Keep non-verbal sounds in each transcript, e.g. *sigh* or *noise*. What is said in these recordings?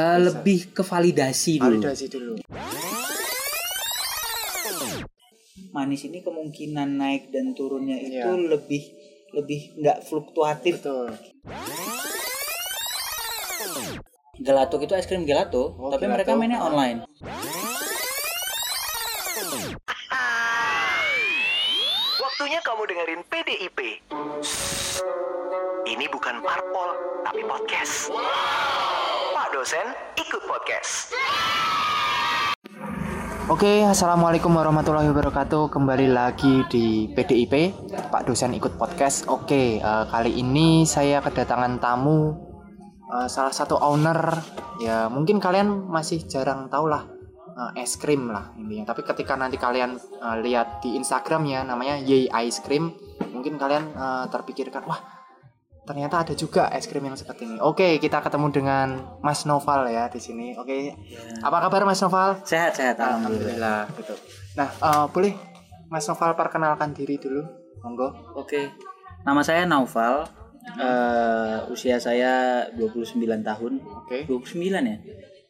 Eh, lebih ke validasi dulu. validasi dulu Manis ini kemungkinan naik dan turunnya itu Iya. lebih lebih nggak fluktuatif. betul Gelato itu es krim gelato, Oh, tapi gelato. mereka mainnya online. Waktunya kamu dengerin PDIP. Ini bukan parpol, tapi podcast. Dosen ikut podcast. Oke, assalamualaikum warahmatullahi wabarakatuh. Kembali lagi di PDIP, Pak dosen ikut podcast. Oke, eh, kali ini saya kedatangan tamu, eh, salah satu owner. Ya, mungkin kalian masih jarang tahu lah eh, es krim lah intinya. Tapi ketika nanti kalian eh, lihat di Instagramnya, namanya Yay Ice Cream, mungkin kalian eh, terpikirkan, wah ternyata ada juga es krim yang seperti ini. Oke, kita ketemu dengan Mas Noval ya di sini. Oke, apa kabar Mas Noval? Sehat sehat alhamdulillah. Alhamdulillah gitu. Nah, eh, boleh Mas Noval perkenalkan diri dulu, monggo. Oke. Nama saya Naufal. Eh, usia saya 29 tahun. Oke. 29 ya?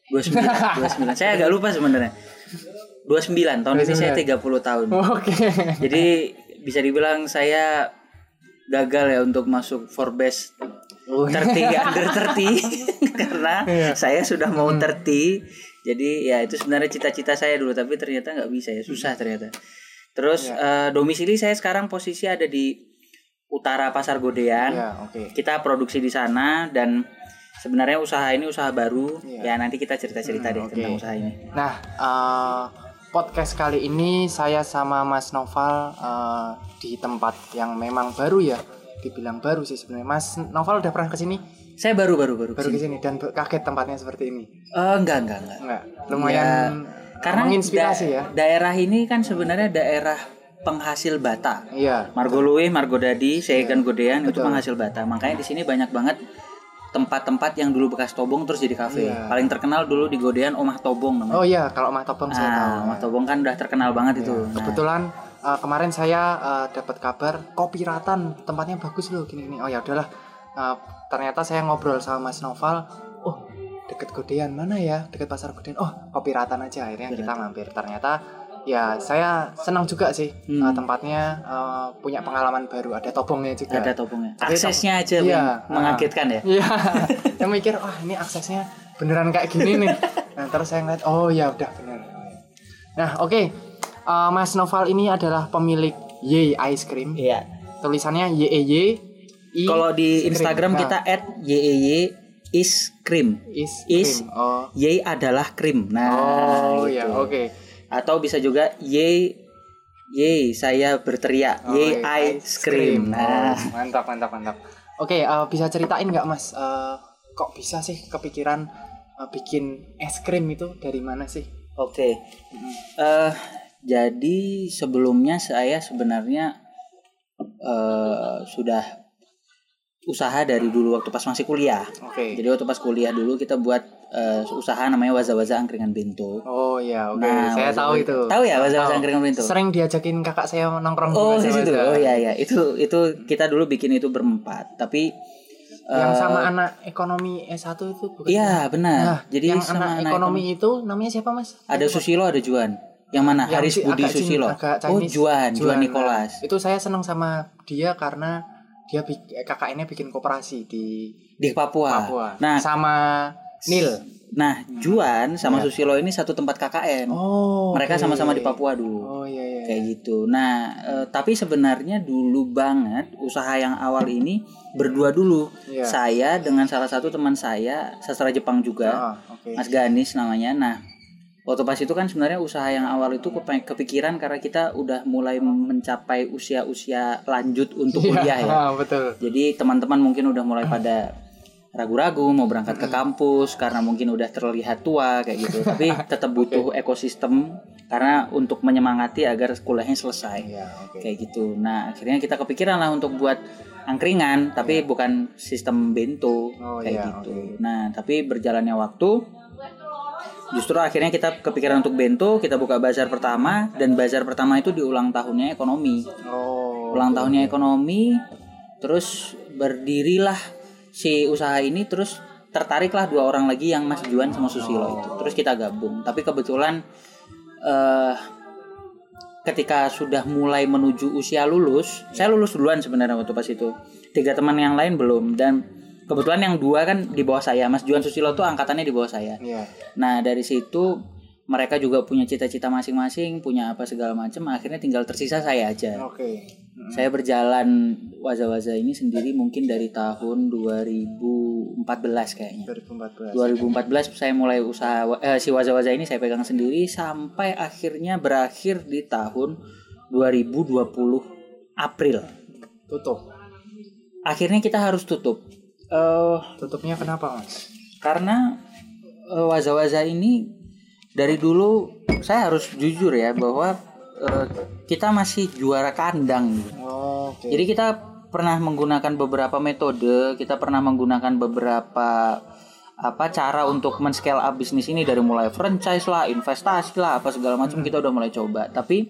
29. 29. Saya agak lupa sebenarnya. 29 tahun ini saya 30 tahun. Oke. Jadi bisa dibilang saya gagal ya untuk masuk Forbes Oh, 30 under 30 *laughs* karena Iya. saya sudah mau 30 jadi ya itu sebenarnya cita-cita saya dulu tapi ternyata nggak bisa ya susah ternyata terus Iya. eh, domisili saya sekarang posisi ada di utara pasar Godean Ya, oke. kita produksi di sana dan sebenarnya usaha ini usaha baru Iya. ya nanti kita cerita-cerita deh oke. tentang usaha ini Nah, eh, podcast kali ini saya sama Mas Noval eh, di tempat yang memang baru ya. Dibilang baru sih sebenarnya. Mas Noval udah pernah ke sini? saya baru baru baru Baru ke sini. ke sini dan kaget tempatnya seperti ini. Eh, enggak enggak enggak Enggak, lumayan karena menginspirasi da- ya. daerah ini kan sebenarnya daerah penghasil bata Iya. Margolui, Margodadi, Segan Godean itu penghasil bata. Makanya di sini banyak banget tempat-tempat yang dulu bekas Tobong terus jadi kafe. Iya. Paling terkenal dulu di Godean Omah Tobong namanya. Oh iya, kalau Mah Topeng saya tahu. nah, Omah Tobong kan udah terkenal banget itu. Nah, Kebetulan uh, kemarin saya uh, dapat kabar kopi ratan tempatnya bagus loh gini gini. Oh ya udahlah. Uh, ternyata saya ngobrol sama Mas Noval. Oh deket Godean mana ya? Deket pasar Godean. Oh kopi ratan aja. Akhirnya kita mampir. Ternyata ya saya senang juga sih Hmm. uh, tempatnya uh, punya pengalaman baru. Ada tobongnya juga. ada Tobongnya. Tapi Aksesnya aja Iya, mengagetkan ya. Iya. saya mikir wah ini aksesnya beneran kayak gini nih. Nah terus saya ngeliat oh ya udah bener. Nah oke Uh, Mas Noval ini adalah pemilik Y Ice Cream. Iya. Tulisannya Y E Y. Kalau di Cream. Instagram Nah, kita @yeey is cream. is, is- cream. Oh. Y adalah krim. Nah, Oh gitu. ya oke. Atau bisa juga Y Y saya berteriak Oh, Y Y ice cream. Nah, Oh, mantap mantap mantap. Oke uh, bisa ceritain nggak Mas uh, kok bisa sih kepikiran uh, bikin es krim itu dari mana sih? Oke. Eh jadi sebelumnya saya sebenarnya eh sudah usaha dari dulu waktu pas masih kuliah. Oke. Jadi waktu pas kuliah dulu kita buat eh, usaha namanya waza-waza angkringan bento. Oh ya oke. Nah, saya waza- tahu itu. Tahu ya waza-waza angkringan bento? Sering diajakin kakak saya nongkrong Oh, di situ. Oh iya iya. Itu itu kita dulu bikin itu berempat. Tapi Yang eh, sama anak ekonomi S1 itu bukan? Iya, benar. Nah, Jadi yang sama anak anak ekonomi itu namanya siapa Mas? Ada Susilo, ada Juan. Yang mana? Yang Haris Budi agak Susilo. agak Oh. Juan, Juan, Nah, Nicholas. itu saya senang sama dia karena dia bik- kakak ini bikin koperasi di Di Papua. Papua. Nah, sama Nil. Nah, Juan sama Susilo ini satu tempat KKN. Iya. Oh. Mereka oke. sama-sama di Papua dulu. Oh iya iya. Kayak gitu. Nah, eh, tapi sebenarnya dulu banget usaha yang awal ini berdua dulu. Iya. Saya dengan salah satu teman saya, sastra Jepang juga, Ah, oke. Mas Ganis namanya. Nah, waktu pas itu kan sebenarnya usaha yang awal itu kepikiran karena kita udah mulai mencapai usia-usia lanjut untuk kuliah ya. Ah, *laughs* betul. Jadi teman-teman mungkin udah mulai *clears throat* pada ragu-ragu mau berangkat ke kampus karena mungkin udah terlihat tua kayak gitu. *laughs* Tapi tetap butuh ekosistem karena untuk menyemangati agar kuliahnya selesai. Iya, oke. Kayak gitu. Nah, akhirnya kita kepikiran lah untuk buat angkringan tapi bukan sistem bento Oh, kayak iya, gitu. oke. Nah, tapi berjalannya waktu justru akhirnya kita kepikiran untuk bento, kita buka bazar pertama dan bazar pertama itu di ulang tahunnya ekonomi Oh. ulang tahunnya ekonomi terus berdirilah si usaha ini terus tertariklah dua orang lagi yang Mas Juan sama Susilo itu. Terus kita gabung. Tapi kebetulan eh ketika sudah mulai menuju usia lulus saya lulus duluan sebenarnya waktu pas itu. Tiga teman yang lain belum. Dan kebetulan yang dua kan di bawah saya. Mas Juan Susilo tuh angkatannya di bawah saya. Iya. Nah dari situ mereka juga punya cita-cita masing-masing, punya apa segala macam. Akhirnya tinggal tersisa saya aja. Oke. Saya berjalan waza-waza ini sendiri mungkin dari tahun 2014 kayaknya. 2014. 2014 saya mulai usaha eh, si waza-waza ini saya pegang sendiri sampai akhirnya berakhir di tahun 2020 April. Tutup. Akhirnya kita harus tutup. Eh Tutupnya kenapa, Mas? karena eh, waza-waza ini dari dulu saya harus jujur ya bahwa eh, kita masih juara kandang. Oh, Oke. Jadi kita pernah menggunakan beberapa metode, kita pernah menggunakan beberapa apa cara untuk men-scale up bisnis ini dari mulai franchise lah, investasi lah, apa segala macam kita udah mulai coba. Tapi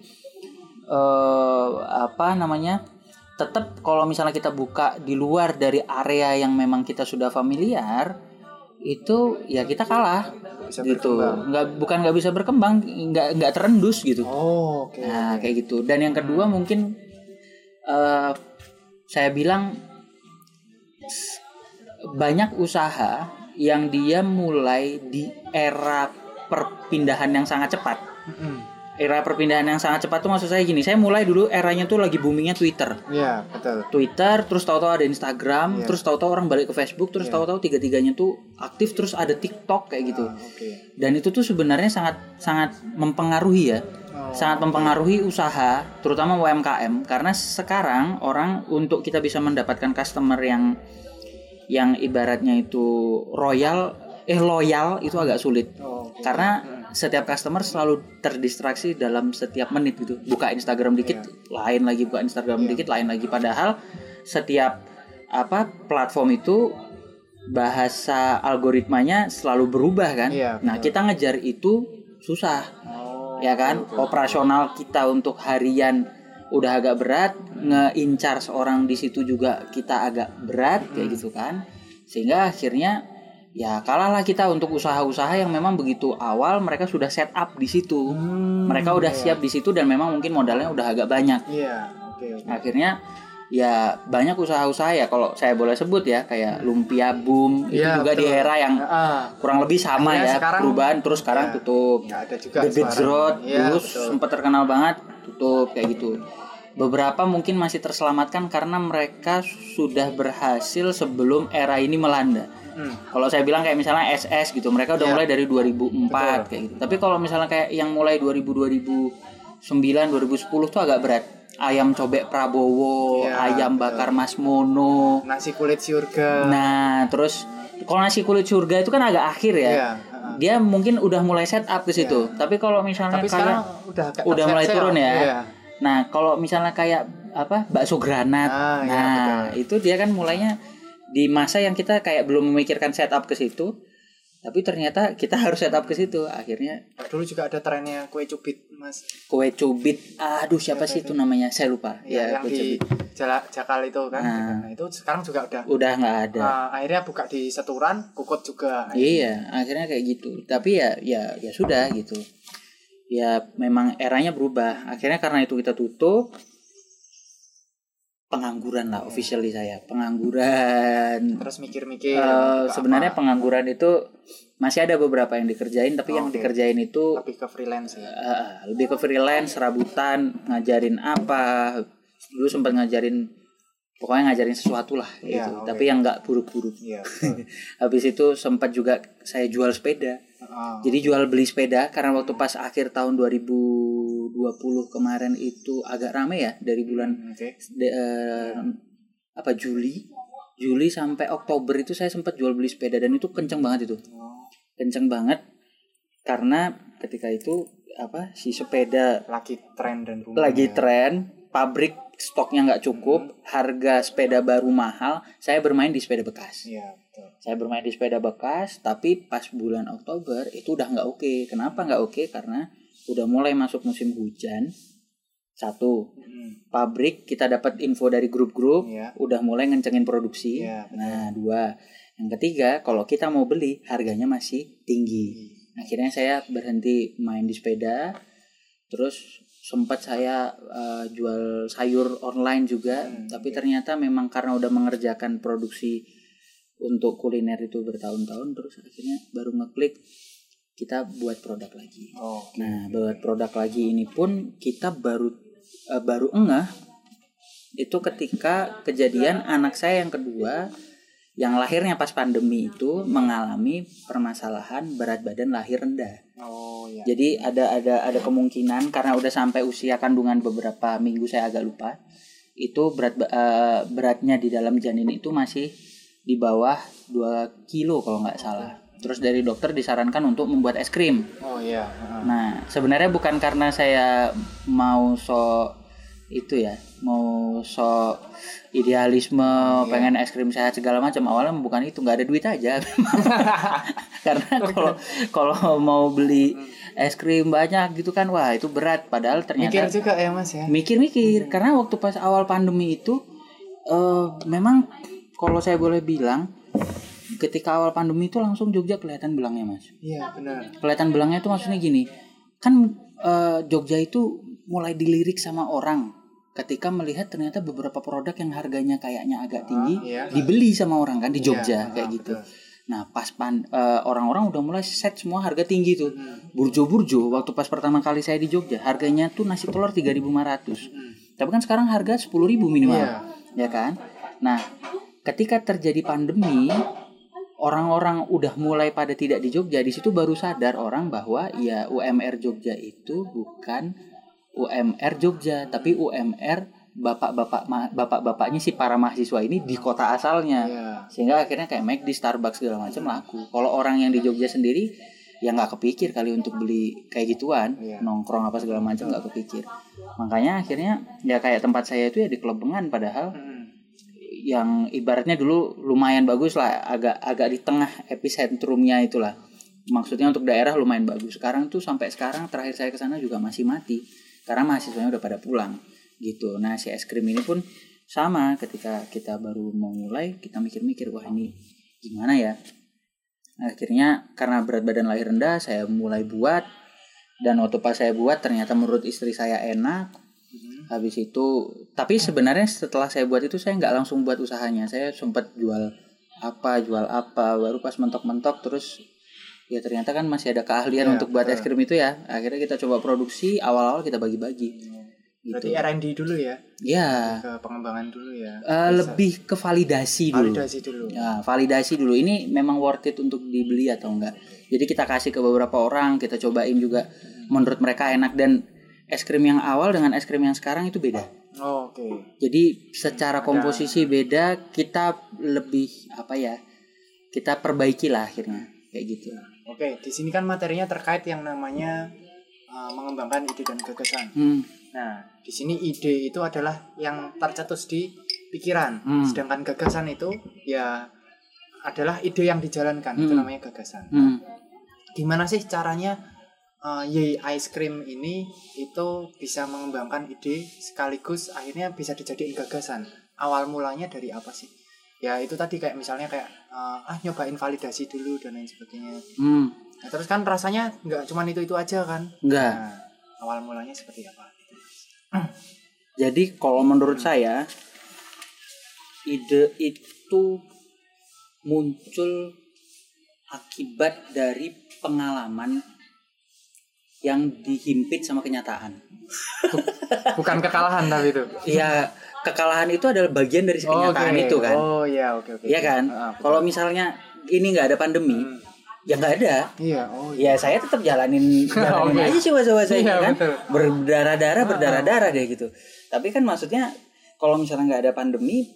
eh apa namanya? Tetap kalau misalnya kita buka di luar dari area yang memang kita sudah familiar, itu ya kita kalah Bisa gitu. Nggak bukan nggak bisa berkembang, nggak nggak terendus gitu. Oh, oke. Nah, kayak gitu. Dan yang kedua mungkin eh saya bilang banyak usaha yang dia mulai di era perpindahan yang sangat cepat. Mm-mm. Era perpindahan yang sangat cepat tuh maksud saya gini, saya mulai dulu eranya tuh lagi boomingnya Twitter. Iya, betul. Twitter, terus tahu-tahu ada Instagram, Iya. terus tahu-tahu orang balik ke Facebook, terus Iya. tahu-tahu tiga-tiganya tuh aktif, terus ada TikTok kayak gitu. Ah, Oke. Dan itu tuh sebenarnya sangat sangat mempengaruhi ya Oh, sangat mempengaruhi usaha, terutama UMKM, karena sekarang orang untuk kita bisa mendapatkan customer yang yang ibaratnya itu royal, eh loyal itu agak sulit, Oh, oke. karena setiap customer selalu terdistraksi dalam setiap menit gitu, buka Instagram dikit, lain lagi buka Instagram dikit, lain lagi, padahal setiap apa platform itu bahasa algoritmanya selalu berubah kan, Iya, nah betul. kita ngejar itu susah. Oh, ya kan? oke. operasional kita untuk harian udah agak berat ngeincar seorang di situ juga kita agak berat kayak Hmm. gitu kan? Sehingga akhirnya ya kalahlah kita untuk usaha-usaha yang memang begitu awal mereka sudah set up di situ Hmm, mereka udah iya. siap di situ dan memang mungkin modalnya udah agak banyak Iya, oke. oke. akhirnya ya banyak usaha-usaha ya kalau saya boleh sebut ya kayak lumpia boom itu Iya, juga di betul. era yang Ah, kurang lebih sama ya sekarang- perubahan terus sekarang Iya. tutup nggak ada juga The. Road Iya, dulu betul. sempat terkenal banget tutup kayak gitu. Beberapa mungkin masih terselamatkan karena mereka sudah berhasil sebelum era ini melanda. Hmm. Kalau saya bilang kayak misalnya SS gitu, mereka udah Iya. mulai dari 2004 Betul. kayak gitu. Tapi kalau misalnya kayak yang mulai 2000 2009 2010 tuh agak berat. Ayam cobek Prabowo, Iya, ayam betul. bakar Mas Mono. Nasi kulit surga. Nah, terus kalau nasi kulit surga itu kan agak akhir ya Iya, ah. dia mungkin udah mulai set up ke situ. Tapi kalau misalnya Tapi kayak sekarang udah udah mulai turun ya. Iya. Nah, kalau misalnya kayak apa bakso granat, Ah, iya, nah itu dia kan mulainya di masa yang kita kayak belum memikirkan setup ke situ, tapi ternyata kita harus setup ke situ. Akhirnya Dulu juga ada trennya kue cubit, Mas. kue cubit, aduh siapa sih itu namanya? Saya lupa. Ya, Ya, yang kue di cubit. Jala, Jakal itu kan. Nah. Nah, itu sekarang juga udah Udah nggak ada. Ah, akhirnya buka di Seturan, Kukut juga. Iya, akhirnya kayak gitu. Tapi ya ya ya sudah gitu. Ya memang eranya berubah. Akhirnya karena itu kita tutup pengangguran lah officially saya. Pengangguran. Terus mikir-mikir. Buka sebenarnya apa. pengangguran itu masih ada beberapa yang dikerjain tapi yang Oke. dikerjain itu lebih ke freelance ya. eh, lebih ke freelance, serabutan, ngajarin apa. Dulu sempat ngajarin pokoknya ngajarin sesuatu lah Iya, gitu. oke. Tapi yang nggak buruk-buruk. Iya. betul. *laughs* Habis itu sempat juga saya jual sepeda. Ah, Jadi jual beli sepeda karena waktu pas akhir tahun 2020 kemarin itu agak rame ya dari bulan Oke. de- eh, apa Juli Juli sampai Oktober itu saya sempat jual beli sepeda dan itu kenceng banget itu Oh, kenceng banget karena ketika itu apa si sepeda lagi tren dan rumah. lagi ya. tren pabrik stoknya nggak cukup harga sepeda baru mahal saya bermain di sepeda bekas Iya, betul. saya bermain di sepeda bekas tapi pas bulan Oktober itu udah nggak oke kenapa nggak oke karena udah mulai masuk musim hujan satu Hmm. pabrik kita dapat info dari grup-grup Iya. udah mulai ngencengin produksi Iya, betul. nah dua Yang ketiga, kalau kita mau beli harganya masih tinggi. Akhirnya saya berhenti main di sepeda. Terus sempat saya eh, jual sayur online juga, Hmm, tapi iya. ternyata memang karena udah mengerjakan produksi untuk kuliner itu bertahun-tahun terus akhirnya baru ngeklik kita buat produk lagi. Oh. Nah, buat produk lagi ini pun kita baru eh, baru engah itu ketika kejadian anak saya yang kedua yang lahirnya pas pandemi itu mengalami permasalahan berat badan lahir rendah. Oh ya. Jadi ada ada ada kemungkinan karena udah sampai usia kandungan beberapa minggu saya agak lupa. Itu berat eh, beratnya di dalam janin itu masih di bawah 2 kilo kalau nggak salah. Terus dari dokter disarankan untuk membuat es krim. Oh iya. heeh. Nah, sebenarnya bukan karena saya mau so itu ya, mau so idealisme, pengen es krim sehat segala macam. Awalnya bukan itu, nggak ada duit aja. *laughs* karena *laughs* kalau kalau mau beli es krim banyak gitu kan, wah itu berat. Padahal Mikir ternyata juga ya Mas ya. mikir-mikir. Karena waktu pas awal pandemi itu, eh memang kalau saya boleh bilang, ketika awal pandemi itu langsung Jogja kelihatan belangnya mas Iya benar. kelihatan belangnya itu maksudnya gini kan eh, Jogja itu mulai dilirik sama orang ketika melihat ternyata beberapa produk yang harganya kayaknya agak tinggi iya. dibeli sama orang kan di Jogja Iya, kayak ah, gitu. betul. Nah pas pan eh, orang-orang udah mulai set semua harga tinggi tuh. Hmm. Burjo-burjo waktu pas pertama kali saya di Jogja harganya tuh nasi telur 3.500. Tapi kan sekarang harga 10.000 minimal. Iya. Ya kan? Nah, ketika terjadi pandemi orang-orang udah mulai pada tidak di Jogja, di situ baru sadar orang bahwa ya UMR Jogja itu bukan UMR Jogja, tapi UMR bapak-bapak bapak-bapaknya si para mahasiswa ini di kota asalnya. Iya. Sehingga akhirnya kayak make di Starbucks segala macam laku. Kalau orang yang di Jogja sendiri ya nggak kepikir kali untuk beli kayak gituan, Iya. nongkrong apa segala macam nggak kepikir. Makanya akhirnya ya kayak tempat saya itu ya di Klebengan padahal Hmm. Yang ibaratnya dulu lumayan bagus lah agak agak di tengah epicentrumnya itulah. Maksudnya untuk daerah lumayan bagus. Sekarang tuh sampai sekarang terakhir saya ke sana juga masih mati karena mahasiswanya udah pada pulang gitu. Nah si es krim ini pun sama ketika kita baru mau mulai kita mikir-mikir wah ini gimana ya? Akhirnya karena berat badan lahir rendah saya mulai buat dan waktu pas saya buat ternyata menurut istri saya enak habis itu tapi sebenarnya setelah saya buat itu saya nggak langsung buat usahanya saya sempat jual apa jual apa baru pas mentok-mentok terus ya ternyata kan masih ada keahlian Iya, untuk buat es betul. krim itu ya akhirnya kita coba produksi awal-awal kita bagi-bagi gitu R&D dulu ya. ya Ke pengembangan dulu ya. Bisa. lebih ke validasi dulu validasi dulu. Ya, validasi dulu. Ini memang worth it untuk dibeli atau enggak. Jadi kita kasih ke beberapa orang, kita cobain juga menurut mereka enak dan es krim yang awal dengan es krim yang sekarang itu beda. Oh, Oke. Jadi secara komposisi beda, kita lebih apa ya? Kita perbaiki lah akhirnya kayak gitu. Oke, di sini kan materinya terkait yang namanya uh, mengembangkan ide dan gagasan. Hmm. Nah, di sini ide itu adalah yang tercetus di pikiran, Hmm. sedangkan gagasan itu ya adalah ide yang dijalankan. Itu Hmm. namanya gagasan. Hmm. Gimana sih caranya uh, Yay Ice Cream ini itu bisa mengembangkan ide sekaligus akhirnya bisa dijadiin gagasan. Awal mulanya dari apa sih? Ya itu tadi kayak misalnya kayak uh, ah nyobain validasi dulu dan lain sebagainya. Hmm. Nah, terus kan rasanya nggak cuman itu itu aja kan? Enggak. Nah, awal mulanya seperti apa? Gitu. *clears throat* Jadi kalau menurut saya ide itu muncul akibat dari pengalaman yang dihimpit sama kenyataan. *laughs* Bukan kekalahan tapi itu. Iya, kekalahan itu adalah bagian dari kenyataan Oke. itu kan. Oh iya oke oke. Iya kan? Ah. Kalau misalnya ini nggak ada pandemi, Hmm. ya nggak ada. Iya, oh Ya saya tetap jalanin, *laughs* jalanin Oke. aja sih wasa-wasa ini Iya, kan. Berdarah-darah, berdarah-darah deh gitu. Tapi kan maksudnya kalau misalnya nggak ada pandemi,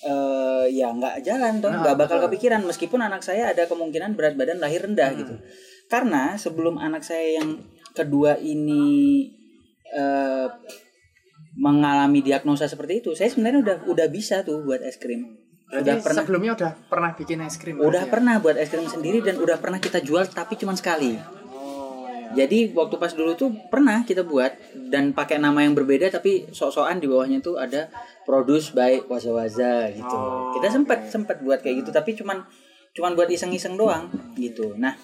eh ya nggak jalan toh, Nah, nggak bakal betul. kepikiran. Meskipun anak saya ada kemungkinan berat badan lahir rendah Hmm. gitu. Karena sebelum anak saya yang kedua ini eh mengalami diagnosa seperti itu, saya sebenarnya udah udah bisa tuh buat es krim. Berarti udah pernah sebelumnya udah pernah bikin es krim. udah ya? pernah buat es krim sendiri dan udah pernah kita jual tapi cuma sekali. Oh iya. Jadi waktu pas dulu tuh pernah kita buat dan pakai nama yang berbeda tapi sok-sokan di bawahnya tuh ada produce by Waza Waza gitu. Oh, kita sempat oke. sempat buat kayak gitu tapi cuman cuman buat iseng-iseng doang gitu nah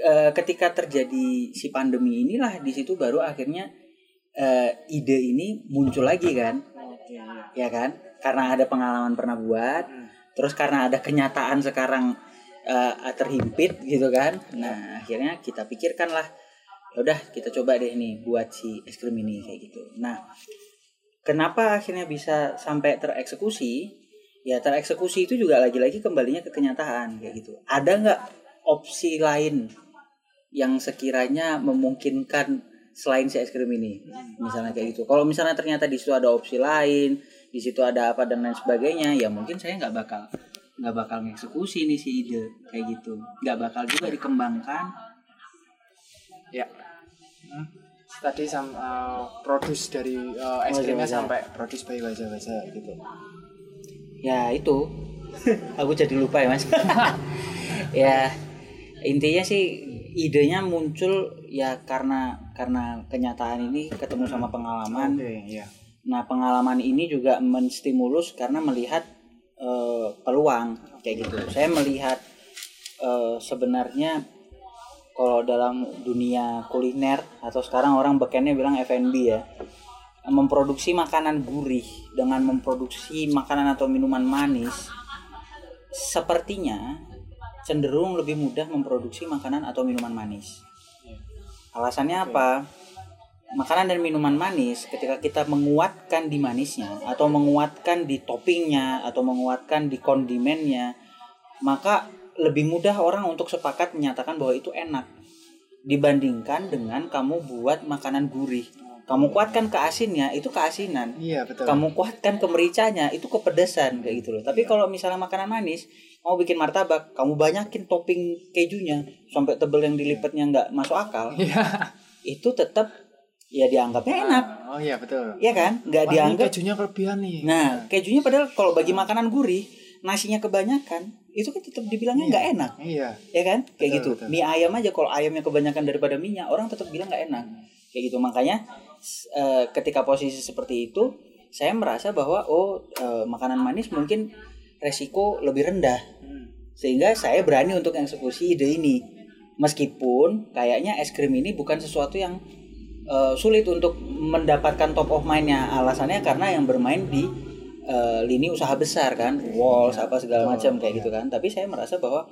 eh, ketika terjadi si pandemi inilah di situ baru akhirnya eh, ide ini muncul lagi kan. Ya kan? Karena ada pengalaman pernah buat Hmm. terus karena ada kenyataan sekarang eh, terhimpit gitu kan. Nah akhirnya kita pikirkan lah "Ya udah kita coba deh nih buat si es krim ini kayak gitu. Nah kenapa akhirnya bisa sampai tereksekusi? Ya tereksekusi itu juga lagi-lagi kembalinya ke kenyataan kayak gitu. Ada nggak opsi lain yang sekiranya memungkinkan selain si es krim ini misalnya kayak gitu kalau misalnya ternyata di situ ada opsi lain di situ ada apa dan lain sebagainya ya mungkin saya nggak bakal nggak bakal ngeksekusi nih si ide kayak gitu nggak bakal juga dikembangkan Ya. Hmm. Tadi sam uh, produce dari uh, es krimnya sampai produce by waja-waja gitu. ya itu *laughs* aku jadi lupa ya mas *laughs* ya intinya sih idenya muncul ya karena karena kenyataan ini ketemu sama pengalaman. Oke, iya. nah pengalaman ini juga menstimulus karena melihat eh, peluang kayak gitu. Saya melihat eh, sebenarnya kalau dalam dunia kuliner atau sekarang orang bekennya bilang F&B ya memproduksi makanan gurih dengan memproduksi makanan atau minuman manis sepertinya cenderung lebih mudah memproduksi makanan atau minuman manis. Alasannya apa? Makanan dan minuman manis ketika kita menguatkan di manisnya atau menguatkan di toppingnya atau menguatkan di kondimennya, maka lebih mudah orang untuk sepakat menyatakan bahwa itu enak dibandingkan dengan kamu buat makanan gurih. Kamu kuatkan ke asinnya itu keasinan Iya, betul. kamu kuatkan kemericanya itu kepedesan kayak gitu loh tapi kalau misalnya makanan manis mau bikin martabak kamu banyakin topping kejunya sampai tebel yang dilipatnya nggak masuk akal Iya. itu tetap ya dianggapnya enak Oh iya, betul. ya kan nggak dianggap kejunya kelebihan nih. nah kejunya padahal kalau bagi makanan gurih nasinya kebanyakan itu kan tetap dibilangnya nggak enak Iya. ya kan kayak Betul, gitu betul. mie ayam aja kalau ayamnya kebanyakan daripada minyak orang tetap bilang nggak enak kayak gitu makanya eh, ketika posisi seperti itu saya merasa bahwa oh eh, makanan manis mungkin resiko lebih rendah. Sehingga saya berani untuk eksekusi ide ini. Meskipun kayaknya es krim ini bukan sesuatu yang eh, sulit untuk mendapatkan top of mind-nya. Alasannya karena yang bermain di eh, lini usaha besar kan. Walls apa segala macam kayak gitu kan. Tapi saya merasa bahwa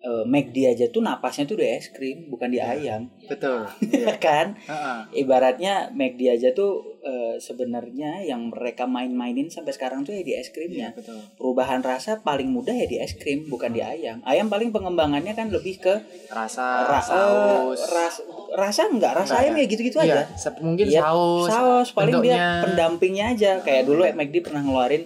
eh, McD aja tuh napasnya tuh di es krim bukan di ayam Betul. *laughs* ya kan Heeh. ibaratnya McD aja tuh eh, sebenarnya yang mereka main-mainin sampai sekarang tuh ya di es krimnya Iya, betul. perubahan rasa paling mudah ya di es krim bukan di ayam ayam paling pengembangannya kan lebih ke Rasa, ra- saus. eh, ras- rasa enggak rasa ayam ya? ya gitu-gitu Iya, aja mungkin Iya, saus. saus paling bentuknya. dia pendampingnya aja kayak dulu McD pernah ngeluarin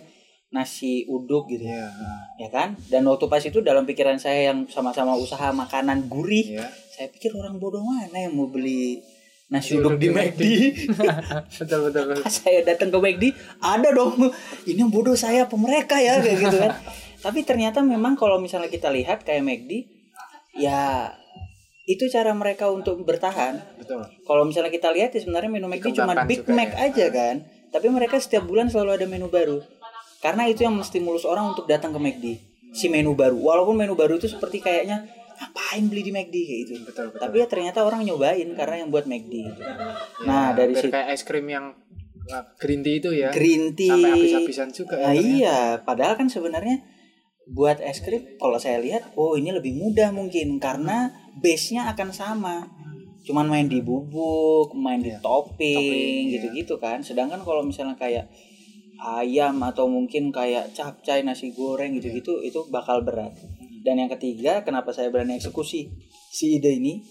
nasi uduk gitu Iya. ya kan dan waktu pas itu dalam pikiran saya yang sama-sama usaha makanan gurih Iya. saya pikir orang bodoh mana yang mau beli nasi uduk di McD *laughs* betul betul. saya datang ke McD ada dong ini yang bodoh saya apa mereka ya kayak gitu kan *laughs* tapi ternyata memang kalau misalnya kita lihat kayak McD ya itu cara mereka untuk bertahan Betul. kalau misalnya kita lihat ya sebenarnya menu McD cuma Big Mac ya. aja kan tapi mereka setiap bulan selalu ada menu baru karena itu yang menstimulus orang untuk datang ke McD si menu baru walaupun menu baru itu seperti kayaknya ngapain beli di McD kayak gitu Betul, betul. tapi ya ternyata orang nyobain karena yang buat McD gitu. nah dari situ kayak es krim yang uh, green tea itu ya. green tea Sampai habis-habisan juga ya. Nah, ternyata. iya, padahal kan sebenarnya buat es krim kalau saya lihat oh ini lebih mudah mungkin karena base-nya akan sama. Cuman main di bubuk, main di Iya. topping, Topping, iya. gitu-gitu kan. Sedangkan kalau misalnya kayak ayam atau mungkin kayak capcay nasi goreng gitu-gitu itu bakal berat. Dan yang ketiga, kenapa saya berani eksekusi si ide ini?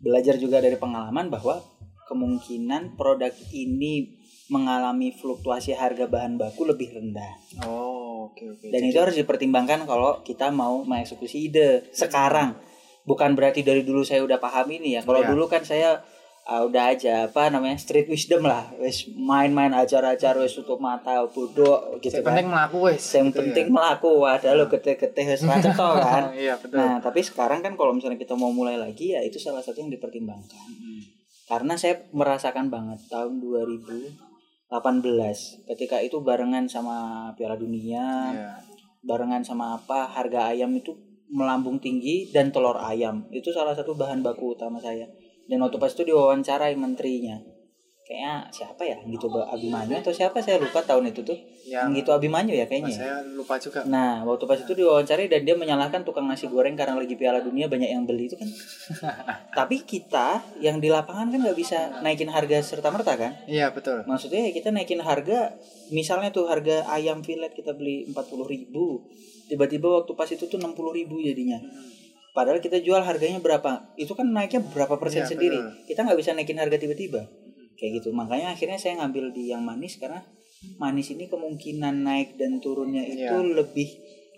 Belajar juga dari pengalaman bahwa kemungkinan produk ini mengalami fluktuasi harga bahan baku lebih rendah. Oh, oke oke. Dan Jadi- itu harus dipertimbangkan kalau kita mau mengeksekusi ide sekarang. Bukan berarti dari dulu saya udah paham ini ya. Kalau Iya. dulu kan saya ah, udah aja apa namanya street wisdom lah, wes main-main acara-acara wes tutup mata bodoh gitu Yang kan. penting melaku wes. yang gitu penting ya. melaku ada lo gede-gede *laughs* macet toh kan. Iya, betul. Nah, tapi sekarang kan kalau misalnya kita mau mulai lagi ya itu salah satu yang dipertimbangkan. Hmm. Karena saya merasakan banget tahun 2018 ketika itu barengan sama Piala Dunia, Iya. barengan sama apa harga ayam itu melambung tinggi dan telur ayam itu salah satu bahan baku utama saya dan waktu pas itu diwawancarai menterinya kayaknya siapa ya gitu Abimanyu atau siapa saya lupa tahun itu tuh yang Yang gitu Abimanyu ya kayaknya ya? saya lupa juga. Nah, waktu pas itu diwawancari dan dia menyalahkan tukang nasi goreng karena lagi Piala Dunia banyak yang beli itu kan. *laughs* Tapi kita yang di lapangan kan nggak bisa naikin harga serta merta kan? Iya betul. Maksudnya ya kita naikin harga, misalnya tuh harga ayam filet kita beli 40.000 ribu, tiba-tiba waktu pas itu tuh 60.000 ribu jadinya. Padahal kita jual harganya berapa? Itu kan naiknya berapa persen Iya, sendiri. betul. Kita nggak bisa naikin harga tiba-tiba. Kayak gitu. Makanya akhirnya saya ngambil di yang manis karena manis ini kemungkinan naik dan turunnya itu Iya. lebih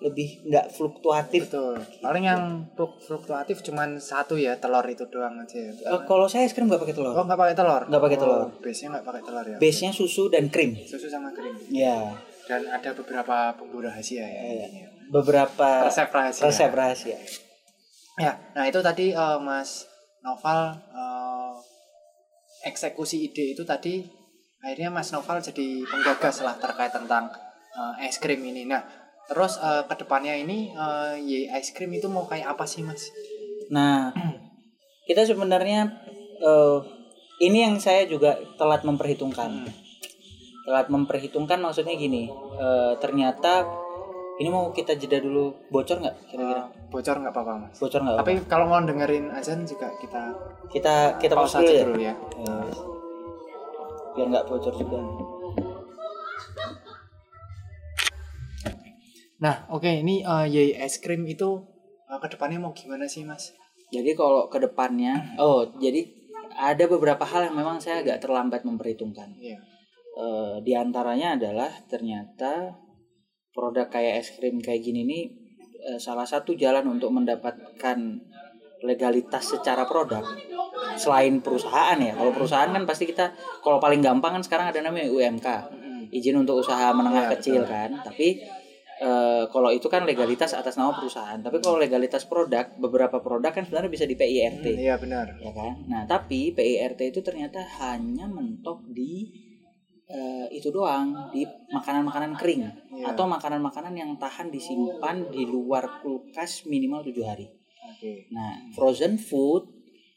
lebih nggak fluktuatif. Betul. Paling yang fluk- fluktuatif cuman satu ya telur itu doang aja. ya. Eh, kalau saya es krim nggak pakai telur. Oh nggak pakai telur? Nggak pakai telur. Oh, base-nya nggak pakai telur ya? Base-nya susu dan krim. Susu sama krim. Ya. Dan ada beberapa bumbu rahasia ya. Iya. Beberapa Resep rahasia. resep rahasia. Ya, nah itu tadi eh, Mas Noval eh, eksekusi ide itu tadi akhirnya Mas Noval jadi penggagas lah terkait tentang eh, es krim ini. Nah, terus eh, ke depannya ini eh, Ye es krim itu mau kayak apa sih Mas? Nah, kita sebenarnya eh, ini yang saya juga telat memperhitungkan. Telat memperhitungkan maksudnya gini, eh, ternyata ini mau kita jeda dulu bocor nggak kira-kira? Eh, bocor nggak apa-apa Mas. Bocor nggak? Tapi kalau mau dengerin azan juga kita kita kita pause dulu aja ya. dulu ya. Eh, biar nggak bocor juga. Nah, oke ini eh, Ye es krim itu eh, ke depannya mau gimana sih Mas? Jadi kalau ke depannya, *clears throat* oh jadi ada beberapa hal yang memang saya agak terlambat memperhitungkan. Iya. Eh, di antaranya adalah ternyata produk kayak es krim kayak gini nih eh, salah satu jalan untuk mendapatkan legalitas secara produk selain perusahaan ya. Kalau perusahaan kan pasti kita kalau paling gampang kan sekarang ada namanya UMK, izin untuk usaha menengah Iya, kecil betul. kan. Tapi eh, kalau itu kan legalitas atas nama perusahaan. Tapi kalau legalitas produk, beberapa produk kan sebenarnya bisa di PIRT Hmm, Iya benar. ya kan nah tapi PIRT itu ternyata hanya mentok di eh, itu doang di makanan-makanan kering Iya. atau makanan-makanan yang tahan disimpan di luar kulkas minimal tujuh hari Oke. nah frozen food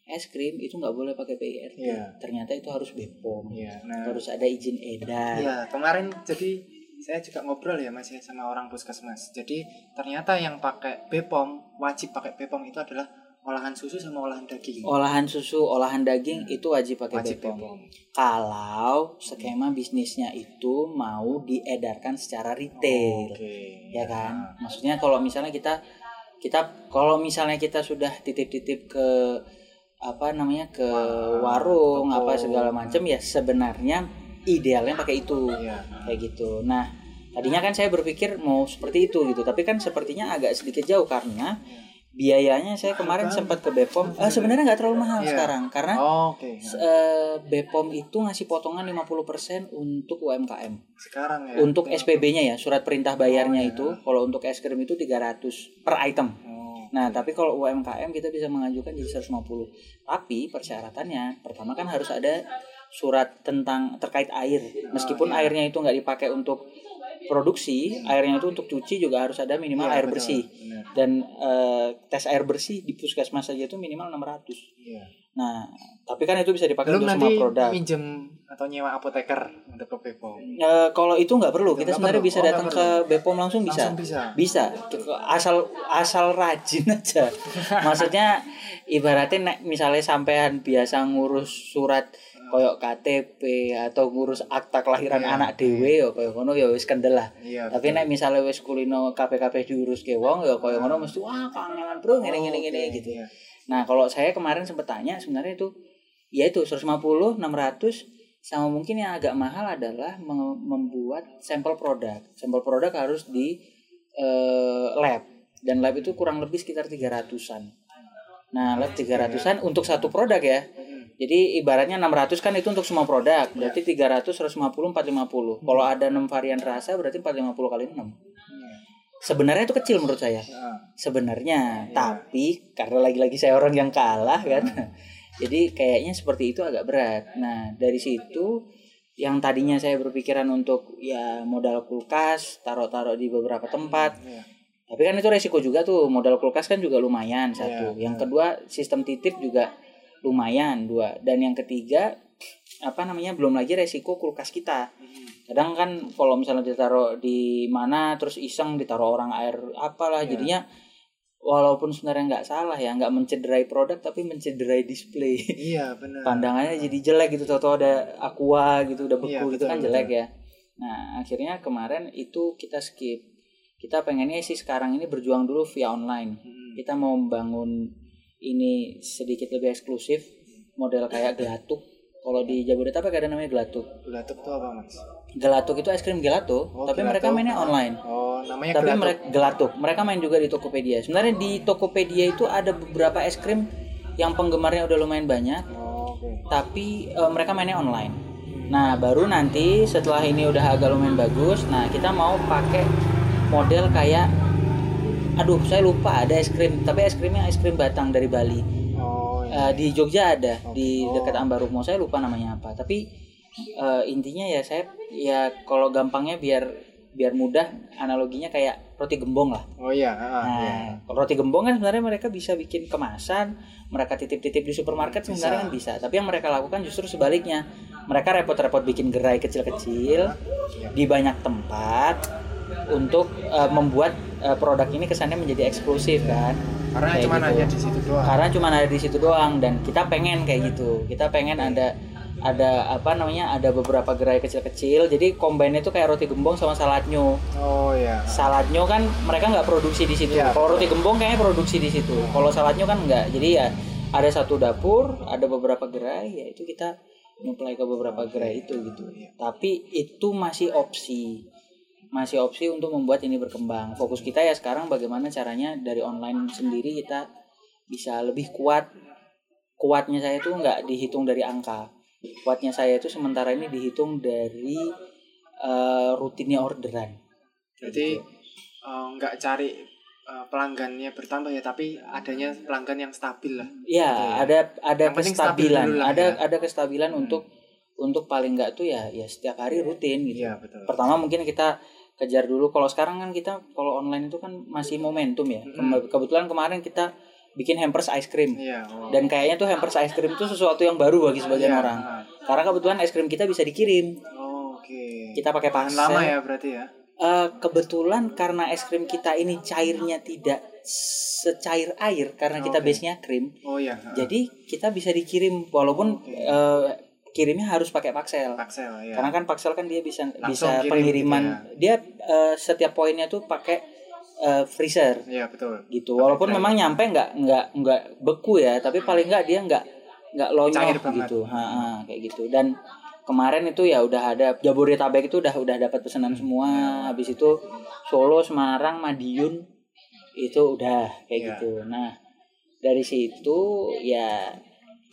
es krim itu nggak boleh pakai PIRT Iya. ternyata itu harus BPOM Iya. Nah, harus ada izin edar Iya, kemarin jadi saya juga ngobrol ya Mas ya sama orang puskesmas. Jadi ternyata yang pakai BPOM wajib pakai BPOM itu adalah olahan susu sama olahan daging. olahan susu olahan daging itu wajib pakai wajib BPOM BPOM. kalau skema bisnisnya itu mau diedarkan secara retail Oke. ya kan maksudnya kalau misalnya kita kita kalau misalnya kita sudah titip-titip ke apa namanya ke warung toko. apa segala macam ya sebenarnya idealnya pakai itu Iya. kayak gitu nah tadinya kan saya berpikir mau seperti itu gitu tapi kan sepertinya agak sedikit jauh karena biayanya saya kemarin sempat ke Bepom eh, sebenarnya nggak terlalu mahal Iya. sekarang karena Oh, Oke. eh, Bepom itu ngasih potongan 50% untuk UMKM Sekarang ya. untuk SPB-nya ya, surat perintah bayarnya Oh, iya. itu kalau untuk es krim itu 300 per item. Oh. Nah, tapi kalau UMKM kita bisa mengajukan jadi 150. Tapi persyaratannya pertama kan harus ada surat tentang terkait air. Meskipun iya. airnya itu nggak dipakai untuk produksi, airnya itu untuk cuci juga harus ada minimal Iya, air betul. bersih. Benar. Dan eh, tes air bersih di puskesmas saja itu minimal 600. Iya. Nah, tapi kan itu bisa dipakai Belum untuk nanti semua produk. minjem atau nyewa apoteker untuk ke BPOM. Eh, kalau itu nggak perlu, Itu kita sebenarnya perlu. bisa Oh, datang ke Bepom langsung bisa. Langsung bisa. Bisa, asal asal rajin aja. *laughs* Maksudnya ibaratnya misalnya sampean biasa ngurus surat koyok KTP atau ngurus akta kelahiran Iya, anak dhewe ya koyo ngono ya wis kendel lah. Iya. Tapi nek misalnya wis kulino KPKP diurus ke wong ya koyo ngono mesti wah kangenan bro ngene ngene ngene Oke, gitu. iya. Nah, kalau saya kemarin sempat tanya sebenarnya itu ya itu 150, 600 sama mungkin yang agak mahal adalah mem- membuat sampel produk. Sampel produk harus di eh, lab dan lab itu kurang lebih sekitar 300-an. Nah, lab 300-an untuk satu produk ya. Jadi ibaratnya 600 kan itu untuk semua produk. Berarti 300 150 450. Kalau ada 6 varian rasa berarti 450 kali 6. Iya. Sebenarnya itu kecil menurut saya. Nah, sebenarnya. Iya. tapi karena lagi-lagi saya orang yang kalah kan? *laughs* Jadi kayaknya seperti itu agak berat. Nah dari situ yang tadinya saya berpikiran untuk ya modal kulkas taruh-taruh di beberapa tempat. Iya. tapi kan itu resiko juga tuh. Modal kulkas kan juga lumayan satu. Iya, yang kedua sistem titip juga lumayan dua dan yang ketiga apa namanya belum lagi resiko kulkas kita kadang kan kalau misalnya ditaruh di mana terus iseng ditaruh orang air apalah Iya. jadinya walaupun sebenarnya nggak salah ya nggak mencederai produk tapi mencederai display Iya benar. pandangannya jadi jelek gitu tau ada aqua gitu udah beku Iya, gitu betul, kan betul. jelek ya nah akhirnya kemarin itu kita skip kita pengennya sih sekarang ini berjuang dulu via online Hmm. kita mau membangun ini sedikit lebih eksklusif model kayak gelatuk kalau di Jabodetabek ada namanya gelatuk Gelatuk tuh apa mas? gelatuk itu es krim gelato Oh, tapi gelato. mereka mainnya online Oh namanya tapi gelatuk. mereka gelatuk mereka main juga di Tokopedia sebenarnya di Tokopedia itu ada beberapa es krim yang penggemarnya udah lumayan banyak Oh, Oke. tapi eh, mereka mainnya online. Nah, baru nanti setelah ini udah agak lumayan bagus, nah kita mau pakai model kayak aduh, saya lupa ada es krim, tapi es krimnya es krim batang dari Bali. Oh iya. Eh, di Jogja ada, di Oh. dekat Ambarumo. Saya lupa namanya apa, tapi eh, intinya ya saya ya kalau gampangnya biar biar mudah analoginya kayak roti gembong lah. Oh iya. ah, Nah, iya. roti gembong kan sebenarnya mereka bisa bikin kemasan, mereka titip-titip di supermarket sebenarnya kan bisa. Tapi yang mereka lakukan justru sebaliknya. Mereka repot-repot bikin gerai kecil-kecil Iya. di banyak tempat untuk eh, membuat eh, produk ini kesannya menjadi eksklusif kan. Karena Kayak cuma gitu. hanya di situ doang. Karena cuma ada di situ doang dan kita pengen kayak gitu. Kita pengen ada ada apa namanya ada beberapa gerai kecil-kecil jadi combine itu kayak roti gembong sama saladnyo Oh iya. saladnya kan mereka nggak produksi di situ. Iya, Kalau roti gembong kayaknya produksi di situ. Kalau saladnya kan nggak. Jadi ya ada satu dapur, ada beberapa gerai, ya itu kita nyuplai ke beberapa gerai itu gitu. Iya. Tapi itu masih opsi. Masih opsi untuk membuat ini berkembang. Fokus kita ya sekarang bagaimana caranya dari online sendiri kita bisa lebih kuat. Kuatnya saya itu nggak dihitung dari angka. Kuatnya saya itu sementara ini dihitung dari eh, rutinnya orderan. Berarti eh, nggak cari eh, pelanggannya bertambah ya, tapi adanya pelanggan yang stabil lah. Iya, Gitu ya. ada ada Yang stabil kestabilan, lah ada ya. ada kestabilan Hmm. untuk untuk paling nggak tuh ya ya setiap hari rutin gitu. Iya betul. Pertama mungkin kita kejar dulu. Kalau sekarang kan kita kalau online itu kan masih momentum ya. Hmm. Kebetulan kemarin kita bikin hampers ice cream Iya. Oh. dan kayaknya tuh hampers ice cream itu sesuatu yang baru bagi sebagian Iya, orang. ah. Karena kebetulan es krim kita bisa dikirim. Oh, Oke. Kita pakai parcel. lama ya berarti ya. Eh, kebetulan karena es krim kita ini cairnya tidak secair air karena kita Oke. base-nya krim. Oh iya. ah. Jadi kita bisa dikirim walaupun Oke. eh, kirimnya harus pakai paksel. Paksel ya. Karena kan paksel kan dia bisa Langsung bisa kirim pengiriman. gitu Dia eh, setiap poinnya tuh pakai eh, freezer Iya betul. gitu. Pakai Walaupun memang nyampe nggak nggak nggak beku ya, tapi paling nggak dia nggak nggak banget. gitu. Ha, ha, kayak gitu. Dan kemarin itu ya udah ada Jabodetabek itu udah udah dapat pesanan semua. Habis itu Solo, Semarang, Madiun itu udah kayak Iya. gitu. Nah, dari situ ya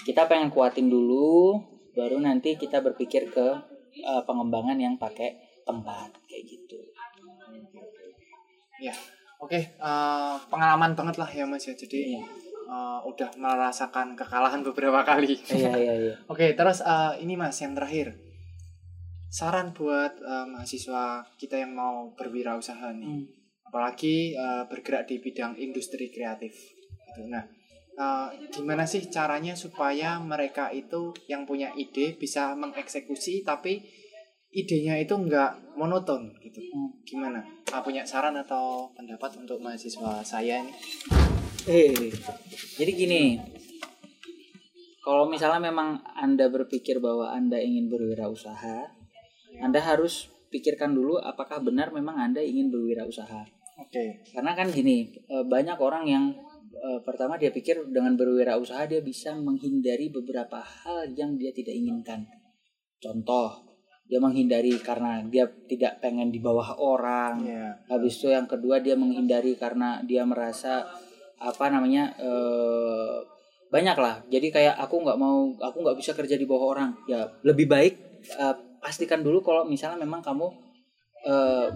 kita pengen kuatin dulu baru nanti kita berpikir ke eh, pengembangan yang pakai tempat kayak gitu. Ya. Oke, eh, pengalaman banget lah ya Mas ya. Jadi Iya. eh, udah merasakan kekalahan beberapa kali. Iya iya iya. *laughs* Oke, terus eh, ini Mas yang terakhir. Saran buat eh, mahasiswa kita yang mau berwirausaha nih. Hmm. Apalagi eh, bergerak di bidang industri kreatif. Gitu. Nah, eh, gimana sih caranya supaya mereka itu yang punya ide bisa mengeksekusi tapi idenya itu nggak monoton gitu. Hmm. Gimana? Ah, punya saran atau pendapat untuk mahasiswa saya ini? Eh, jadi gini, kalau misalnya memang Anda berpikir bahwa Anda ingin berwirausaha, Anda harus pikirkan dulu apakah benar memang Anda ingin berwirausaha. Oke. Karena kan gini, eh, banyak orang yang eh, pertama dia pikir dengan berwirausaha dia bisa menghindari beberapa hal yang dia tidak inginkan. Contoh, dia menghindari karena dia tidak pengen di bawah orang, Iya. habis itu yang kedua dia menghindari karena dia merasa apa namanya eh, banyak lah jadi kayak aku nggak mau aku nggak bisa kerja di bawah orang ya lebih baik eh, pastikan dulu kalau misalnya memang kamu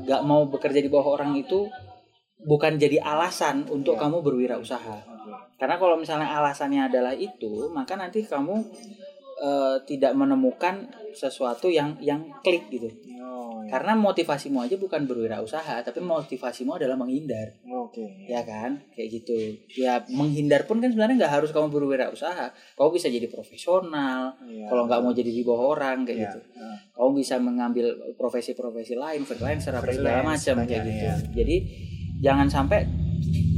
nggak mau bekerja di bawah orang itu bukan jadi alasan untuk Iya. kamu berwirausaha karena kalau misalnya alasannya adalah itu maka nanti kamu eh, tidak menemukan sesuatu yang yang klik gitu. Oh, ya. Karena motivasimu aja bukan berwirausaha, tapi motivasimu adalah menghindar. Oke. ya kan kayak gitu ya menghindar pun kan sebenarnya nggak harus kamu berwirausaha kamu bisa jadi profesional Iya. kalau nggak mau jadi di bawah orang kayak Iya. gitu Nah, kamu bisa mengambil profesi-profesi lain freelancer apa segala macam kayak gitu iya. jadi jangan sampai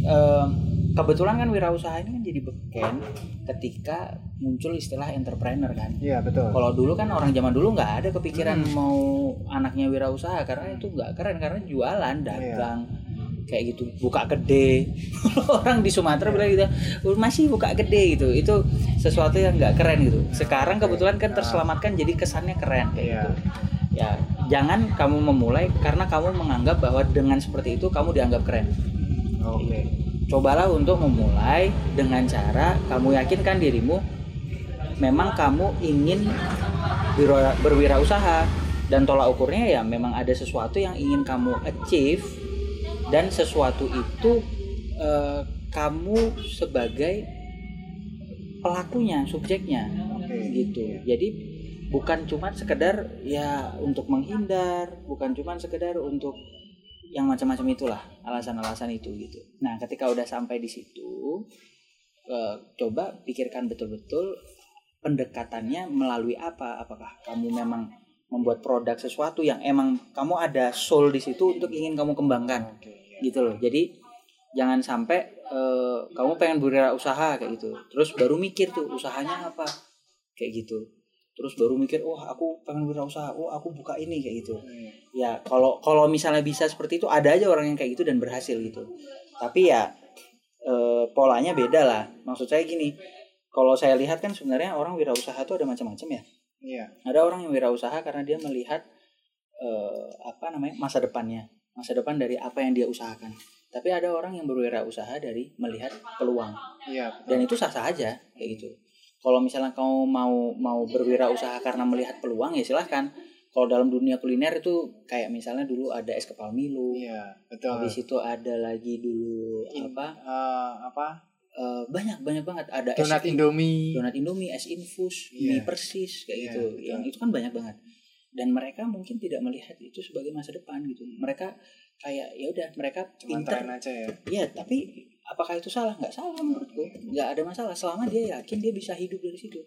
em, kebetulan kan wirausaha ini kan jadi beken ketika muncul istilah entrepreneur kan. Iya, betul. kalau dulu kan orang zaman dulu nggak ada kepikiran Hmm. mau anaknya wirausaha karena itu nggak keren karena jualan dagang kayak gitu buka gede. *laughs* Orang di Sumatera bilang gitu "Oh, masih buka gede gitu. Itu sesuatu yang nggak keren gitu. Sekarang kebetulan kan terselamatkan jadi kesannya keren kayak Iya. gitu ya jangan kamu memulai karena kamu menganggap bahwa dengan seperti itu kamu dianggap keren. Oke. cobalah untuk memulai dengan cara kamu yakinkan dirimu memang kamu ingin berwira- berwirausaha. Dan tolak ukurnya ya memang ada sesuatu yang ingin kamu achieve dan sesuatu itu eh, kamu sebagai pelakunya subjeknya. Oke. gitu. Jadi bukan cuma sekedar ya untuk menghindar bukan cuma sekedar untuk yang macam-macam itulah alasan-alasan itu gitu. Nah ketika udah sampai di situ eh, coba pikirkan betul-betul pendekatannya melalui apa? Apakah kamu memang membuat produk sesuatu yang emang kamu ada soul di situ untuk ingin kamu kembangkan? Iya. gitu loh. Jadi jangan sampai eh, kamu pengen berwirausaha kayak gitu. Terus baru mikir tuh usahanya apa? Kayak gitu terus baru mikir oh aku pengen wirausaha. Oh aku buka ini kayak gitu. Hmm. ya kalau kalau misalnya bisa seperti itu ada aja orang yang kayak gitu dan berhasil gitu. Tapi ya eh, polanya beda lah. Maksud saya gini kalau saya lihat kan sebenarnya orang wirausaha itu ada macam-macam ya. Iya. ada orang yang wirausaha karena dia melihat eh, apa namanya masa depannya. Masa depan dari apa yang dia usahakan. Tapi ada orang yang berwirausaha dari melihat peluang. Iya. dan itu sah sah aja kayak gitu kalau misalnya kamu mau mau berwirausaha karena melihat peluang ya silahkan kalau dalam dunia kuliner itu kayak misalnya dulu ada es kepal Milo Iya, betul. habis itu ada lagi dulu In- apa eh, apa? eh, banyak banyak banget ada es Donat Indomie. donat Indomie, es infus, Iya. mie persis kayak Iya, gitu. betul. Yang itu kan banyak banget. Dan mereka mungkin tidak melihat itu sebagai masa depan gitu. Mereka kayak ya udah mereka Cuma pinter. aja ya. Iya, tapi apakah itu salah? Nggak salah menurutku. Nggak ada masalah selama dia yakin dia bisa hidup dari situ.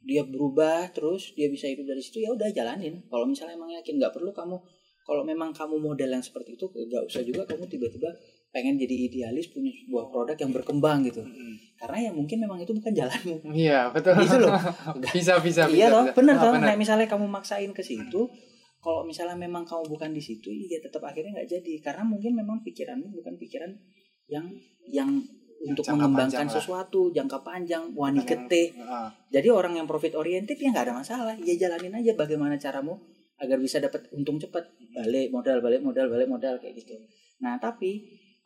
Dia berubah terus dia bisa hidup dari situ ya udah jalanin. Kalau misalnya emang yakin nggak perlu kamu kalau memang kamu model yang seperti itu nggak usah juga kamu tiba-tiba pengen jadi idealis punya sebuah produk yang berkembang gitu Mm. karena ya mungkin memang itu bukan jalanmu Iya, betul. Gitu loh. bisa, *laughs* bisa, bisa. iya loh, toh. bener. Nah, misalnya kamu maksain ke situ, kalau misalnya memang kamu bukan di situ, ya tetap akhirnya nggak jadi. Karena mungkin memang pikiranmu bukan pikiran yang yang untuk Jangka mengembangkan panjang lah. sesuatu jangka panjang, wani getih. Ah, Jadi orang yang profit oriented ya nggak ada masalah. Ya jalanin aja bagaimana caramu agar bisa dapat untung cepat. Balik modal, balik modal, balik modal kayak gitu. Nah, tapi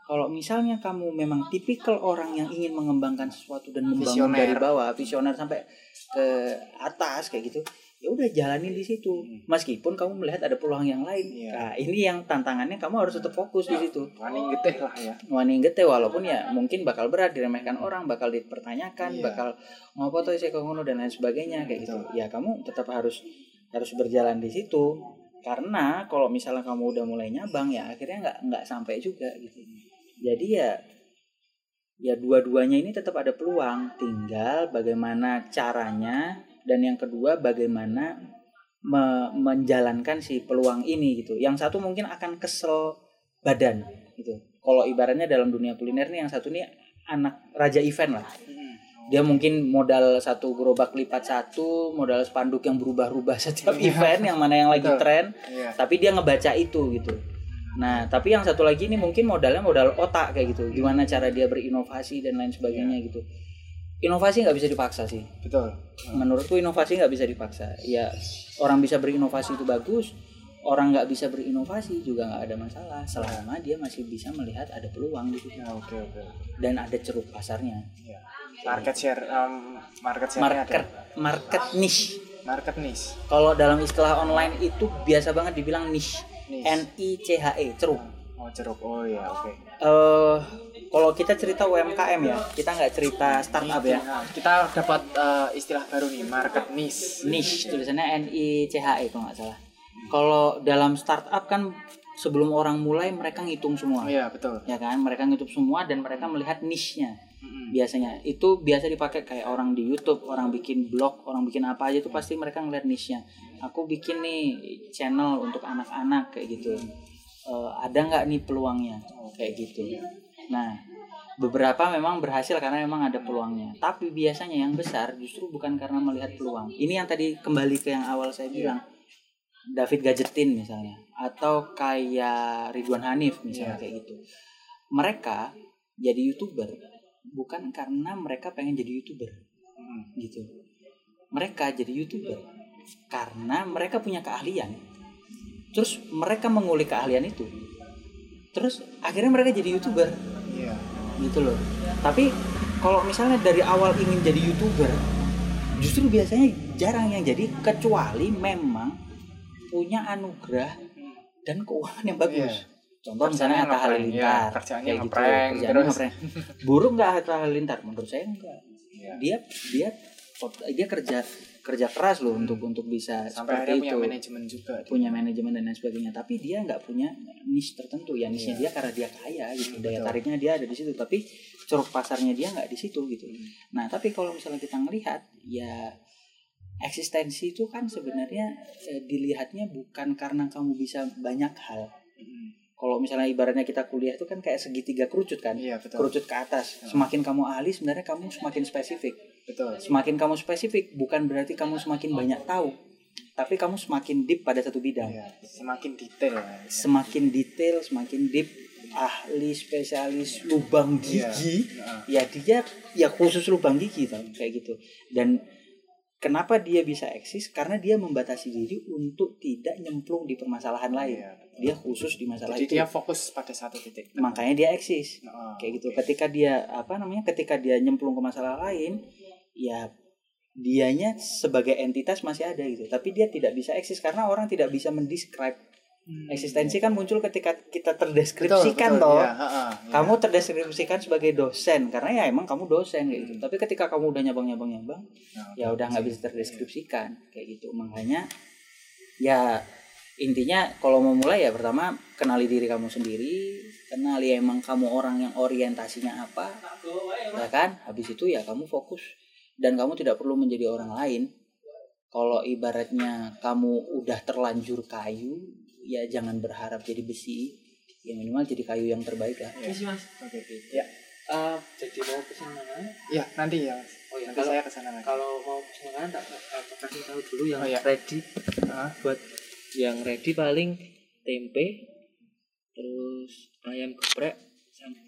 kalau misalnya kamu memang tipikal orang yang ingin mengembangkan sesuatu dan membangun Visioner. dari bawah, visioner sampai ke atas kayak gitu, ya udah jalanin di situ. Meskipun kamu melihat ada peluang yang lain. Iya. Nah, ini yang tantangannya kamu harus tetap fokus di situ. Wani getih lah ya. Wani gete walaupun ya mungkin bakal berat diremehkan orang, bakal dipertanyakan, Iya. bakal ngopo tuh sih ngono dan lain sebagainya kayak gitu. Ya kamu tetap harus harus berjalan di situ. Karena kalau misalnya kamu udah mulai nyabang ya akhirnya nggak nggak sampai juga gitu. Jadi ya ya dua-duanya ini tetap ada peluang, tinggal bagaimana caranya dan yang kedua bagaimana me- menjalankan si peluang ini gitu. Yang satu mungkin akan kesel badan gitu. Kalau ibaratnya dalam dunia kuliner nih yang satu nih anak raja event lah. Dia mungkin modal satu gerobak lipat satu, modal spanduk yang berubah-ubah setiap Iya. event yang mana yang lagi tren, Iya. tapi dia ngebaca itu gitu. Nah, tapi yang satu lagi ini mungkin modalnya modal otak kayak gitu. Gimana cara dia berinovasi dan lain sebagainya gitu. Inovasi nggak bisa dipaksa sih Betul. menurutku inovasi nggak bisa dipaksa ya orang bisa berinovasi itu bagus orang nggak bisa berinovasi juga nggak ada masalah selama dia masih bisa melihat ada peluang gitu Ya, oke, oke. dan ada ceruk pasarnya Iya. Market share um, market share market market niche Market niche. kalau dalam istilah online itu biasa banget dibilang niche Niche. N I C H E ceruk Oh, ceruk. Oh iya, oke. eh kalau kita cerita UMKM ya, kita nggak cerita startup ya. Kita dapat eh, istilah baru nih, market niche. Niche tulisannya N I C H E kalau nggak salah. Kalau dalam startup kan sebelum orang mulai mereka ngitung semua. Iya, betul. Ya kan, mereka ngitung semua dan mereka melihat niche-nya. Biasanya itu biasa dipakai kayak orang di YouTube, orang bikin blog, orang bikin apa aja itu pasti mereka ngeliat niche-nya. Aku bikin nih channel untuk anak-anak kayak gitu. Eh, ada nggak nih peluangnya kayak gitu. Nah, beberapa memang berhasil karena memang ada peluangnya. Tapi biasanya yang besar justru bukan karena melihat peluang. Ini yang tadi kembali ke yang awal saya bilang. David Gadgetin misalnya atau kayak Ridwan Hanif misalnya Iya. kayak gitu. Mereka jadi YouTuber bukan karena mereka pengen jadi YouTuber Hmm. gitu. Mereka jadi YouTuber karena mereka punya keahlian. Terus mereka mengulik keahlian itu. Terus akhirnya mereka jadi YouTuber Iya. gitu loh. Tapi kalau misalnya dari awal ingin jadi YouTuber justru biasanya jarang yang jadi kecuali memang punya anugerah dan keuangan yang bagus. Iya. Contoh misalnya Atta ngeprank, Halilintar. kerjaannya kayak gitu. ngeprank, Kerjaannya terus. ngeprank. Buruk nggak Atta Halilintar? Menurut saya enggak. Iya. Dia dia dia kerja kerja keras loh untuk untuk bisa Sampai seperti punya itu. manajemen juga. punya manajemen dan lain sebagainya. Tapi dia nggak punya niche tertentu. Ya niche Iya. dia karena dia kaya gitu. Daya Betul. tariknya dia ada di situ. Tapi ceruk pasarnya dia nggak di situ gitu. Nah tapi kalau misalnya kita ngelihat ya eksistensi itu kan sebenarnya eh, dilihatnya bukan karena kamu bisa banyak hal. Hmm. kalau misalnya ibaratnya kita kuliah itu kan kayak segitiga kerucut kan? Iya, betul. kerucut ke atas. Semakin kamu ahli sebenarnya kamu semakin spesifik Betul. semakin kamu spesifik bukan berarti kamu semakin banyak tahu tapi kamu semakin deep pada satu bidang Iya, semakin detail. semakin detail, semakin deep, ahli spesialis lubang Iya. gigi, Nah, ya dia ya khusus lubang gigi tau kayak gitu. Dan kenapa dia bisa eksis? Karena dia membatasi diri untuk tidak nyemplung di permasalahan lain. Iya, betul. Dia khusus di masalah Jadi itu. dia fokus pada satu titik. Makanya dia eksis. Nah, Kayak gitu. Ketika dia apa namanya? Ketika dia nyemplung ke masalah lain, ya dianya sebagai entitas masih ada gitu. Tapi dia tidak bisa eksis karena orang tidak bisa mendescribe Hmm. Eksistensi kan muncul ketika kita Betul, terdeskripsikan betul. toh. Iya, heeh, iya. Kamu terdeskripsikan sebagai dosen karena ya emang kamu dosen kayak gitu. Hmm. Tapi ketika kamu udah nyabang-nyabang-nyabang, Nah, ya udah nggak bisa terdeskripsikan kayak gitu. Makanya ya intinya kalau mau mulai ya pertama kenali diri kamu sendiri, kenali emang kamu orang yang orientasinya apa, ya kan? Habis itu ya kamu fokus dan kamu tidak perlu menjadi orang lain. Kalau ibaratnya kamu udah terlanjur kayu, ya jangan berharap jadi besi. Ya minimal jadi kayu yang terbaik lah. Iya. mas. Oke, oke. Ya, Eh, jadi mau pesan mana? ya nanti ya. Mas. Oh ya, nanti kalau- saya ke sana lagi. Kalau mau pesan makanan tak tak kasih tahu dulu yang Oh, iya. ready. Heeh. Buat yang ready paling tempe, terus ayam geprek, sama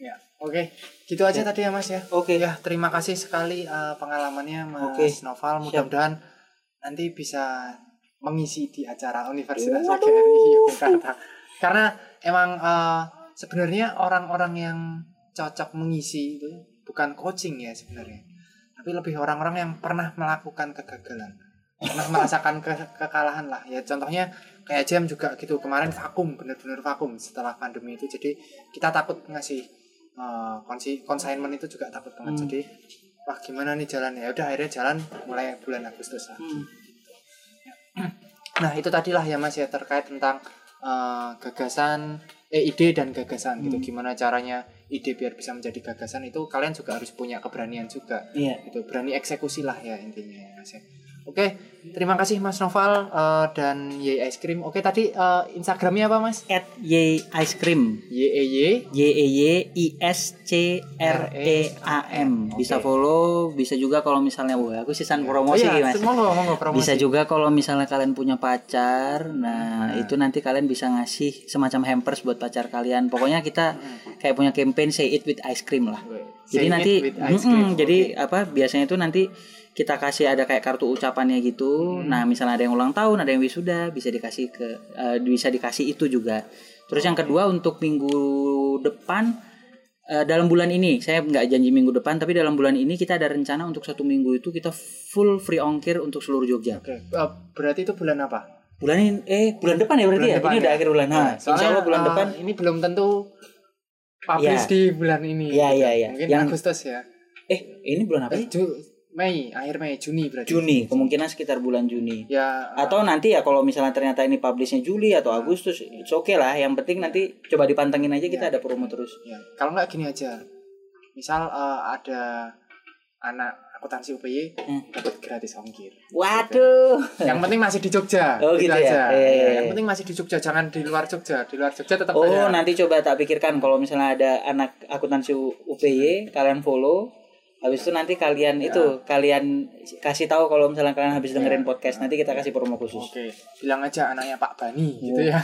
Ya, oke. Gitu aja tadi ya Mas ya. Oke. Ya, terima kasih sekali eh, pengalamannya Mas Oke. Noval. Mudah-mudahan nanti bisa mengisi di acara Universitas. PGRI Yogyakarta. Karena emang eh, sebenarnya orang-orang yang cocok mengisi itu bukan coaching ya sebenarnya. Tapi lebih orang-orang yang pernah melakukan kegagalan. Pernah merasakan ke- kekalahan lah. Ya contohnya kayak Jam juga gitu. Kemarin vakum, bener-bener vakum setelah pandemi itu. Jadi kita takut ngasih eh, konsi consignment itu juga takut banget. Hmm. Jadi wah gimana nih jalannya? Ya udah akhirnya jalan mulai bulan Agustus lah. Hmm. *clears throat* Nah, itu tadilah ya Mas ya terkait tentang eh, gagasan eh ide dan gagasan gitu. Hmm. Gimana caranya ide biar bisa menjadi gagasan itu kalian juga harus punya keberanian juga. Iya. Gitu, berani eksekusi lah ya intinya ya Mas ya. Oke, terima kasih Mas Noval eh, dan Ye Ice Cream. Oke, tadi eh, Instagramnya apa Mas? At Y Ice Cream. Y E Y. Y E Y I S C R E A M. Bisa follow, bisa juga kalau misalnya wah aku sisan promosi oh, iya, Mas. Monggo, monggo promosi. Bisa juga kalau misalnya kalian punya pacar, nah, itu nanti kalian bisa ngasih semacam hampers buat pacar kalian. Pokoknya kita kayak punya campaign say it with ice cream lah. Say Jadi it nanti, with ice cream. jadi Oke. apa? Biasanya itu nanti kita kasih ada kayak kartu ucapannya gitu. Hmm. Nah, misalnya ada yang ulang tahun, ada yang wisuda, bisa dikasih ke, eh, bisa dikasih itu juga. Terus yang kedua untuk minggu depan. eh, dalam bulan ini saya nggak janji minggu depan tapi dalam bulan ini kita ada rencana untuk satu minggu itu kita full free ongkir untuk seluruh Jogja Oke, eh, berarti itu bulan apa? bulan ini eh bulan depan ya berarti Bulan ya depan ini udah ya? akhir bulan nah, Nah, insya Allah bulan depan ini belum tentu publish Iya. di bulan ini. Iya, gitu. iya, iya. Mungkin Yang- Agustus ya. Eh, ini bulan apa? Eh? Ju- Mei, akhir Mei, Juni berarti. Juni, kemungkinan sekitar bulan Juni. Ya. Atau nanti ya kalau misalnya ternyata ini publishnya Juli atau Agustus, it's okay lah. Yang penting nanti coba dipantengin aja kita ada promo terus. Ya, kalau nggak gini aja. Misal eh, ada anak akuntansi UPY Hmm. dapat gratis ongkir. Waduh. Yang penting masih di Jogja. Oh, gitu ya? aja. Iya, iya, Ya, iya. Yang penting masih di Jogja, jangan di luar Jogja. Di luar Jogja tetap Oh, bayar. nanti coba tak pikirkan kalau misalnya ada anak akuntansi UPY, kalian follow. Habis itu nanti kalian Ya. itu kalian kasih tahu kalau misalnya kalian habis dengerin podcast, nanti kita kasih promo khusus. Oke, bilang aja anaknya Pak Bani gitu ya.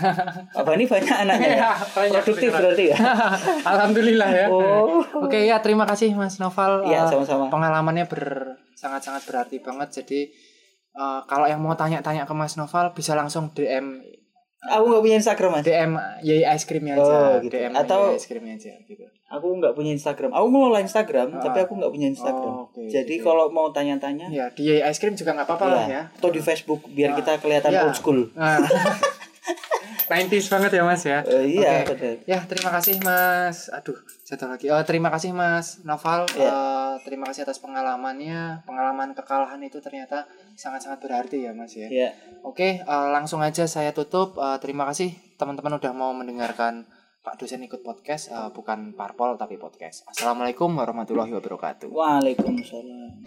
Apa ini banyak anaknya ya? *laughs* Iya, banyak, Produktif beneran. berarti ya? *laughs* Alhamdulillah ya. Oh. Oke ya, terima kasih Mas Noval. Iya, Eh, sama-sama. Pengalamannya ber sangat-sangat berarti banget. Jadi eh, kalau yang mau tanya-tanya ke Mas Noval bisa langsung DM Aku nggak punya Instagram mas. DM Yai Ice Creamnya aja. Oh, gitu. DM Atau- Yai Ice Creamnya aja gitu. Aku nggak punya Instagram. Aku ngelola Instagram, Ah. tapi aku nggak punya Instagram. Oh, oke, Jadi gitu. kalau mau tanya-tanya, Ya, di Ice Cream juga nggak apa-apa lah ya. ya. Atau di Facebook biar Ah. kita kelihatan Iya. old school. *laughs* Nah. 90s banget ya Mas ya. Eh, iya, betul. Ya, terima kasih Mas. Aduh, satu lagi. Oh, terima kasih Mas Noval. Iya. Eh, terima kasih atas pengalamannya. Pengalaman kekalahan itu ternyata sangat-sangat berarti ya Mas ya. Ya. Oke, eh, langsung aja saya tutup. Eh, terima kasih teman-teman udah mau mendengarkan Pak dosen ikut podcast, Eh, bukan parpol tapi podcast. Assalamualaikum warahmatullahi wabarakatuh. Waalaikumsalam.